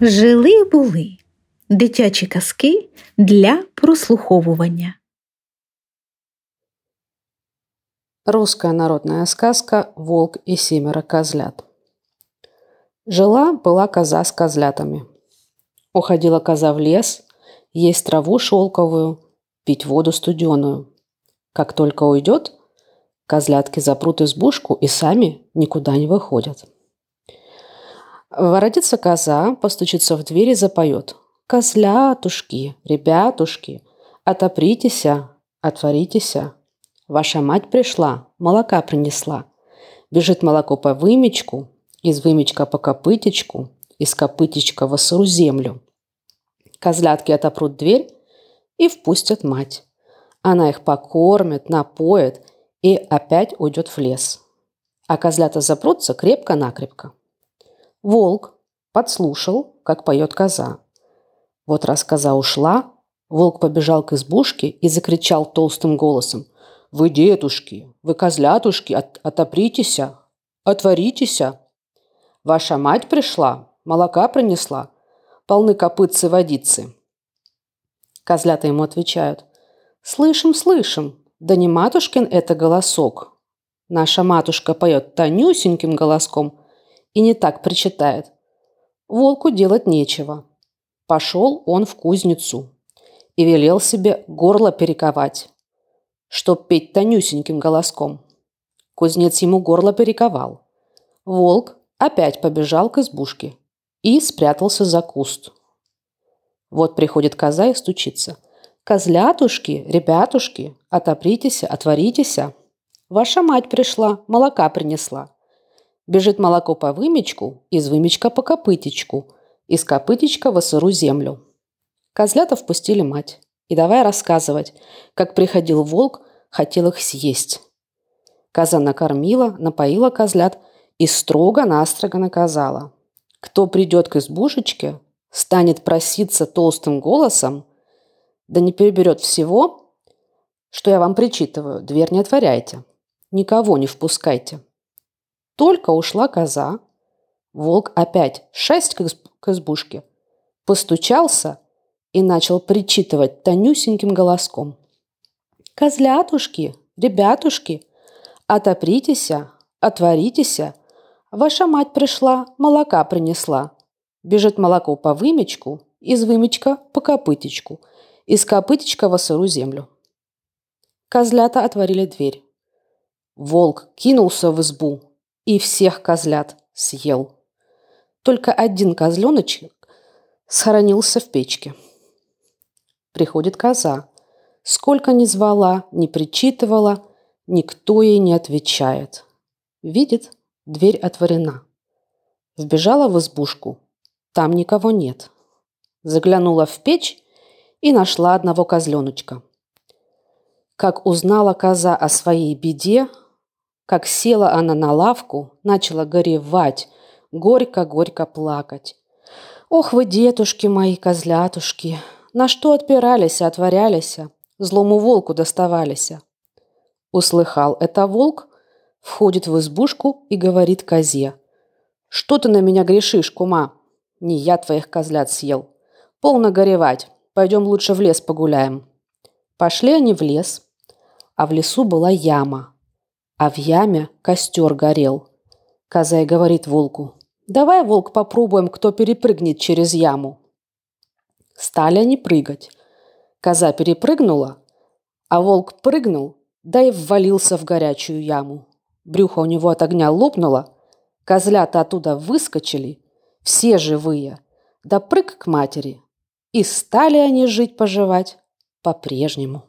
Жили були дитячі казки для прослуховування. Русская народная сказка «Волк и семеро козлят». Жила-была коза с козлятами. Уходила коза в лес, есть траву шелковую, пить воду студеную. Как только уйдет, козлятки запрут избушку и сами никуда не выходят. Воротится коза, постучится в дверь и запоет. «Козлятушки, ребятушки, отопритеся, отворитеся. Ваша мать пришла, молока принесла. Бежит молоко по вымечку, из вымечка по копытечку, из копытечка в сыру землю. Козлятки отопрут дверь и впустят мать. Она их покормит, напоит и опять уйдет в лес. А козлята запрутся крепко-накрепко. Волк подслушал, как поет коза. Вот раз коза ушла, волк побежал к избушке и закричал толстым голосом. «Вы, дедушки, вы, козлятушки, от, отопритеся, отворитеся. Ваша мать пришла, молока принесла, полны копытцы водицы». Козлята ему отвечают. «Слышим, слышим, да не матушкин это голосок. Наша матушка поет тонюсеньким голоском, и не так причитает. Волку делать нечего. Пошел он в кузницу и велел себе горло перековать, чтоб петь тонюсеньким голоском. Кузнец ему горло перековал. Волк опять побежал к избушке и спрятался за куст. Вот приходит коза и стучится. «Козлятушки, ребятушки, отопритесь, отворитесь. Ваша мать пришла, молока принесла. Бежит молоко по вымечку, из вымечка по копытечку, из копытечка в сыру землю. Козлята впустили мать. И давай рассказывать, как приходил волк, хотел их съесть. Коза накормила, напоила козлят и строго-настрого наказала. Кто придет к избушечке, станет проситься толстым голосом, да не переберет всего, что я вам причитываю, дверь не отворяйте, никого не впускайте. Только ушла коза, волк опять шесть к избушке, постучался и начал причитывать тонюсеньким голоском. «Козлятушки, ребятушки, отопритеся, отворитеся, ваша мать пришла, молока принесла. Бежит молоко по вымечку, из вымечка по копытечку, из копытечка во сыру землю». Козлята отворили дверь. Волк кинулся в избу, и всех козлят съел. Только один козленочек схоронился в печке. Приходит коза. Сколько ни звала, ни причитывала, никто ей не отвечает. Видит, дверь отворена. Вбежала в избушку. Там никого нет. Заглянула в печь и нашла одного козленочка. Как узнала коза о своей беде, как села она на лавку, начала горевать, горько-горько плакать. «Ох вы, детушки мои, козлятушки, на что отпирались и отворялись, злому волку доставались?» Услыхал это волк, входит в избушку и говорит козе. «Что ты на меня грешишь, кума? Не я твоих козлят съел. Полно горевать, пойдем лучше в лес погуляем». Пошли они в лес, а в лесу была яма – а в яме костер горел. Козай говорит волку, «Давай, волк, попробуем, кто перепрыгнет через яму». Стали они прыгать. Коза перепрыгнула, а волк прыгнул, да и ввалился в горячую яму. Брюхо у него от огня лопнуло, козлята оттуда выскочили, все живые, да прыг к матери. И стали они жить-поживать по-прежнему.